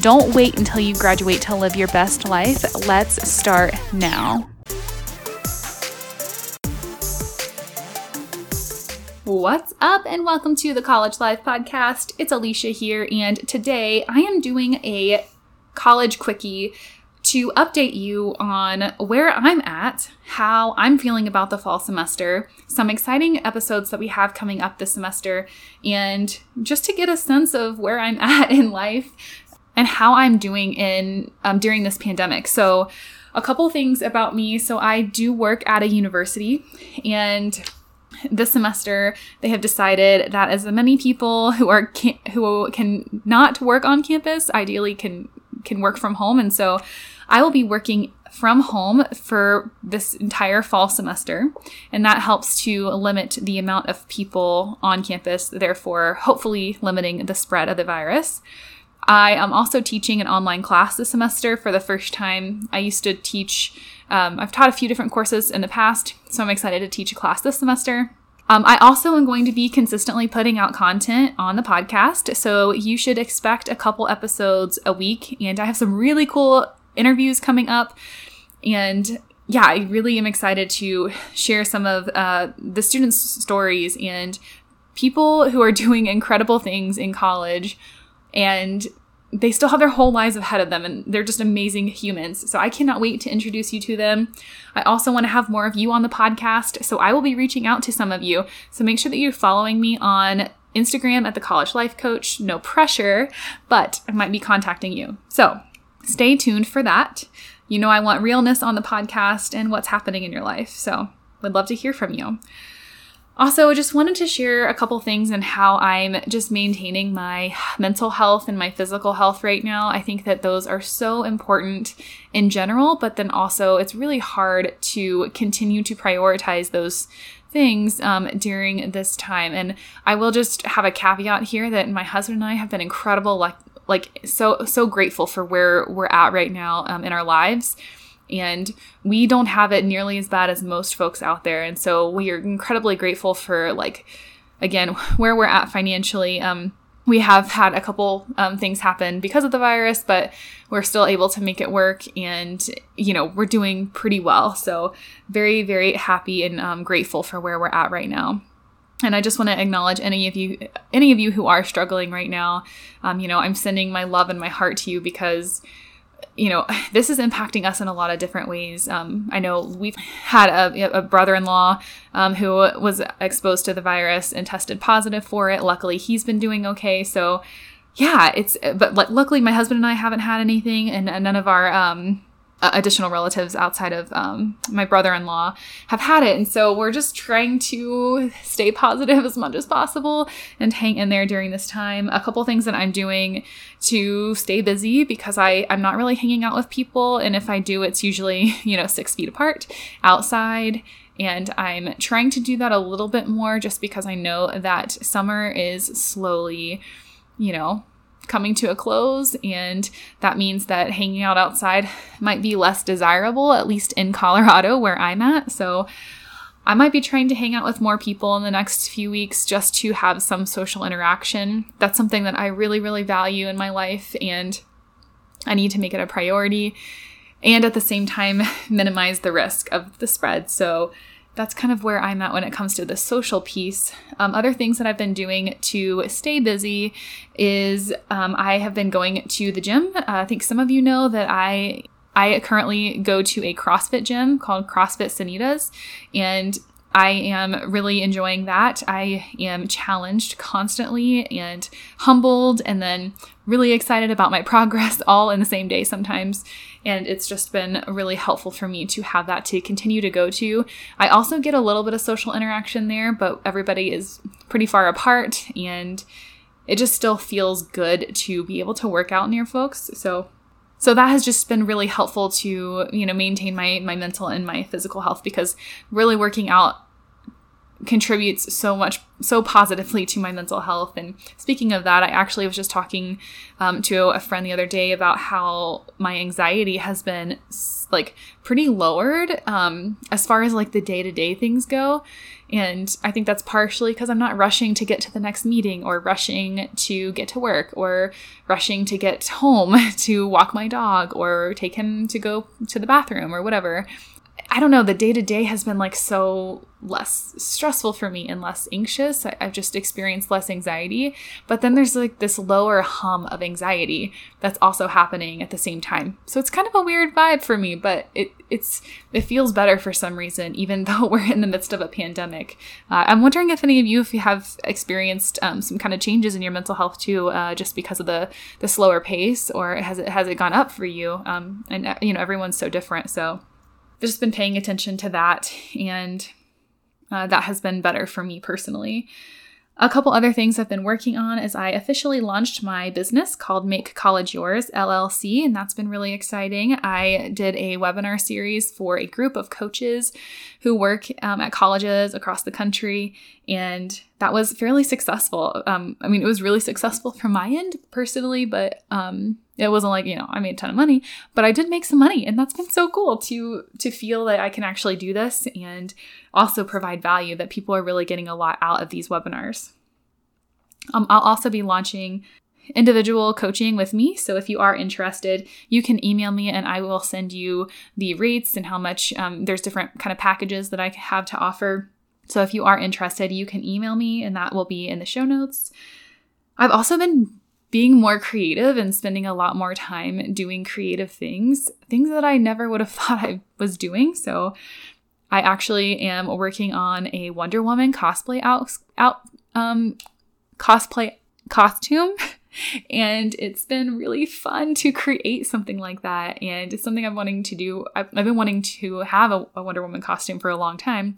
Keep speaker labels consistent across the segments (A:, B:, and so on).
A: Don't wait until you graduate to live your best life. Let's start now. What's up, and welcome to the College Life Podcast. It's Alicia here, and today I am doing a college quickie to update you on where I'm at, how I'm feeling about the fall semester, some exciting episodes that we have coming up this semester, and just to get a sense of where I'm at in life and how I'm doing in um, during this pandemic. So, a couple things about me. So, I do work at a university, and this semester they have decided that as many people who are can, who can not work on campus ideally can can work from home, and so I will be working from home for this entire fall semester, and that helps to limit the amount of people on campus, therefore, hopefully limiting the spread of the virus. I am also teaching an online class this semester for the first time. I used to teach, um, I've taught a few different courses in the past, so I'm excited to teach a class this semester. Um, I also am going to be consistently putting out content on the podcast, so you should expect a couple episodes a week. And I have some really cool interviews coming up. And yeah, I really am excited to share some of uh, the students' stories and people who are doing incredible things in college and they still have their whole lives ahead of them and they're just amazing humans. So I cannot wait to introduce you to them. I also want to have more of you on the podcast, so I will be reaching out to some of you. So make sure that you're following me on Instagram at the College Life Coach. No pressure, but I might be contacting you. So stay tuned for that. You know, I want realness on the podcast and what's happening in your life. So would love to hear from you. Also, just wanted to share a couple things and how I'm just maintaining my mental health and my physical health right now. I think that those are so important in general, but then also it's really hard to continue to prioritize those things um, during this time. And I will just have a caveat here that my husband and I have been incredible, like like so so grateful for where we're at right now um, in our lives and we don't have it nearly as bad as most folks out there. And so we are incredibly grateful for like again where we're at financially. Um, we have had a couple um, things happen because of the virus but we're still able to make it work and you know we're doing pretty well. So very very happy and um, grateful for where we're at right now. And I just want to acknowledge any of you, any of you who are struggling right now. Um, you know, I'm sending my love and my heart to you because you know, this is impacting us in a lot of different ways. Um, I know we've had a, a brother in law um, who was exposed to the virus and tested positive for it. Luckily, he's been doing okay. So, yeah, it's, but like, luckily, my husband and I haven't had anything, and, and none of our, um, additional relatives outside of um, my brother-in-law have had it. And so we're just trying to stay positive as much as possible and hang in there during this time. A couple things that i'm doing to stay busy because I, i'm not really hanging out with people. And if i do it's usually you know six feet apart outside. And I'm trying to do that a little bit more just because I know that summer is slowly, you know, coming to a close, and that means that hanging out outside might be less desirable, at least in Colorado where I'm at. So I might be trying to hang out with more people in the next few weeks just to have some social interaction. That's something that I really, really value in my life, and I need to make it a priority. And at the same time, minimize the risk of the spread. So, that's kind of where I'm at when it comes to the social piece. Um, other things that I've been doing to stay busy is um, I have been going to the gym. Uh, I think some of you know that I I currently go to a CrossFit gym called CrossFit Sanitas, and I am really enjoying that. I am challenged constantly and humbled, and then really excited about my progress all in the same day sometimes. And it's just been really helpful for me to have that to continue to go to. I also get a little bit of social interaction there, but everybody is pretty far apart, and it just still feels good to be able to work out near folks. So so that has just been really helpful to you know maintain my my mental and my physical health because really working out contributes so much so positively to my mental health. And speaking of that i actually was just talking um, to a friend the other day about how my anxiety has been like pretty lowered um, as far as like the day-to-day things go. And i think that's partially because i'm not rushing to get to the next meeting or rushing to get to work or rushing to get home to walk my dog or take him to go to the bathroom or whatever I don't know, the day to day has been like so less stressful for me and less anxious. I, have just experienced less anxiety. But then there's like this lower hum of anxiety that's also happening at the same time. So it's kind of a weird vibe for me, but it it's it feels better for some reason, even though we're in the midst of a pandemic. Uh, I'm wondering if any of you, if you have experienced um, some kind of changes in your mental health too, uh, just because of the the slower pace, or has it has it gone up for you? Um, and uh, you know everyone's so different, so just been paying attention to that, and uh, that has been better for me personally. A couple other things I've been working on is I officially launched my business called Make College Yours LLC, and that's been really exciting. I did a webinar series for a group of coaches who work um, at colleges across the country, and that was fairly successful. Um, I mean, it was really successful from my end personally, but um, it wasn't like you know I made a ton of money, but I did make some money, and that's been so cool to to feel that I can actually do this and also provide value. That people are really getting a lot out of these webinars. Um, I'll also be launching individual coaching with me. So if you are interested, you can email me and I will send you the rates and how much. Um, there's different kind of packages that I have to offer. So if you are interested, you can email me and that will be in the show notes. I've also been being more creative and spending a lot more time doing creative things, things that I never would have thought I was doing. So I actually am working on a Wonder Woman cosplay out, out um, cosplay costume. and it's been really fun to create something like that. And it's something I'm wanting to do. I've, I've been wanting to have a, a Wonder Woman costume for a long time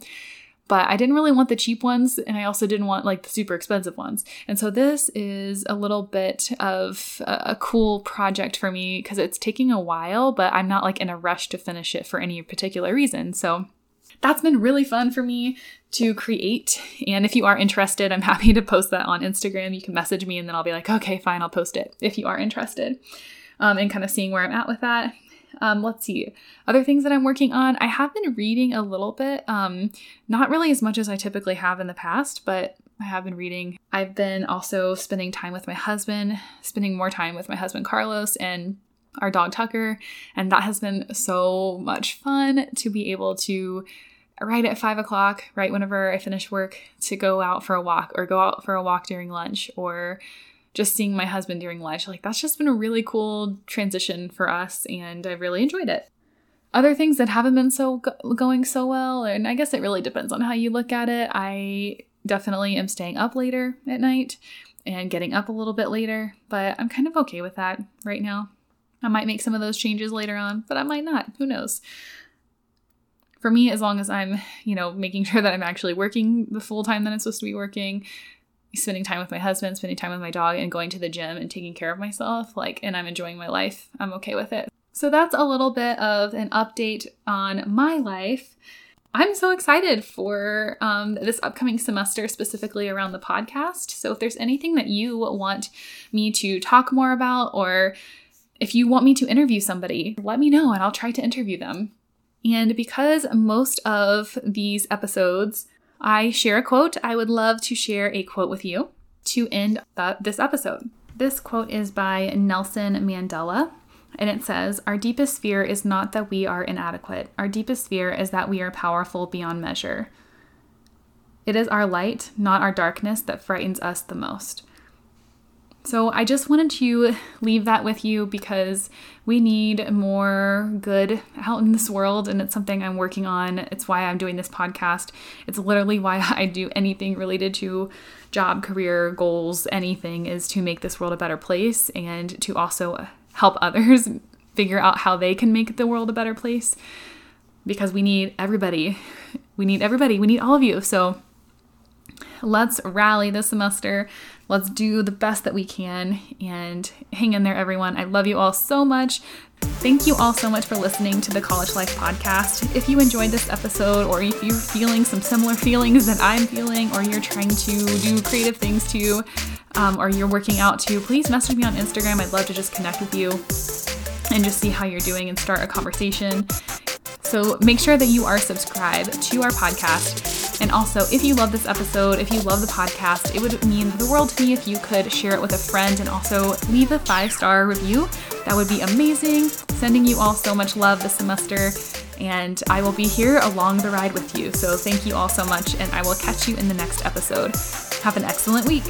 A: but I didn't really want the cheap ones and I also didn't want like the super expensive ones. And so this is a little bit of a, a cool project for me because it's taking a while, but I'm not like in a rush to finish it for any particular reason. So that's been really fun for me to create. And if you are interested, I'm happy to post that on Instagram. You can message me and then I'll be like, okay, fine, I'll post it if you are interested. Um, and kind of seeing where I'm at with that. Um, let's see. Other things that I'm working on. I have been reading a little bit, um, not really as much as I typically have in the past, but I have been reading. I've been also spending time with my husband, spending more time with my husband Carlos and our dog Tucker, and that has been so much fun to be able to right at five o'clock, right whenever I finish work, to go out for a walk or go out for a walk during lunch or just seeing my husband during lunch, like that's just been a really cool transition for us, and I really enjoyed it. Other things that haven't been so go- going so well, and I guess it really depends on how you look at it. I definitely am staying up later at night and getting up a little bit later, but I'm kind of okay with that right now. I might make some of those changes later on, but I might not. Who knows? For me, as long as I'm, you know, making sure that I'm actually working the full time that I'm supposed to be working, spending time with my husband, spending time with my dog, and going to the gym and taking care of myself, like, and I'm enjoying my life, I'm okay with it. So that's a little bit of an update on my life. I'm so excited for um, this upcoming semester, specifically around the podcast. So, if there's anything that you want me to talk more about, or if you want me to interview somebody, let me know and I'll try to interview them. And because most of these episodes I share a quote. I would love to share a quote with you to end this episode. This quote is by Nelson Mandela, and it says Our deepest fear is not that we are inadequate, our deepest fear is that we are powerful beyond measure. It is our light, not our darkness, that frightens us the most. So I just wanted to leave that with you because we need more good out in this world, and it's something I'm working on. It's why I'm doing this podcast. It's literally why I do anything related to job, career, goals, anything is to make this world a better place and to also help others figure out how they can make the world a better place because we need everybody. We need everybody. We need all of you. So let's rally this semester Let's do the best that we can and hang in there, everyone. I love you all so much. Thank you all so much for listening to the College Life Podcast. If you enjoyed this episode, or if you're feeling some similar feelings that I'm feeling, or you're trying to do creative things too, um, or you're working out too, please message me on Instagram. I'd love to just connect with you and just see how you're doing and start a conversation. So make sure that you are subscribed to our podcast. And also, if you love this episode, if you love the podcast, it would mean the world to me if you could share it with a friend and also leave a five star review. That would be amazing. Sending you all so much love this semester. And I will be here along the ride with you. So thank you all so much, and I will catch you in the next episode. Have an excellent week.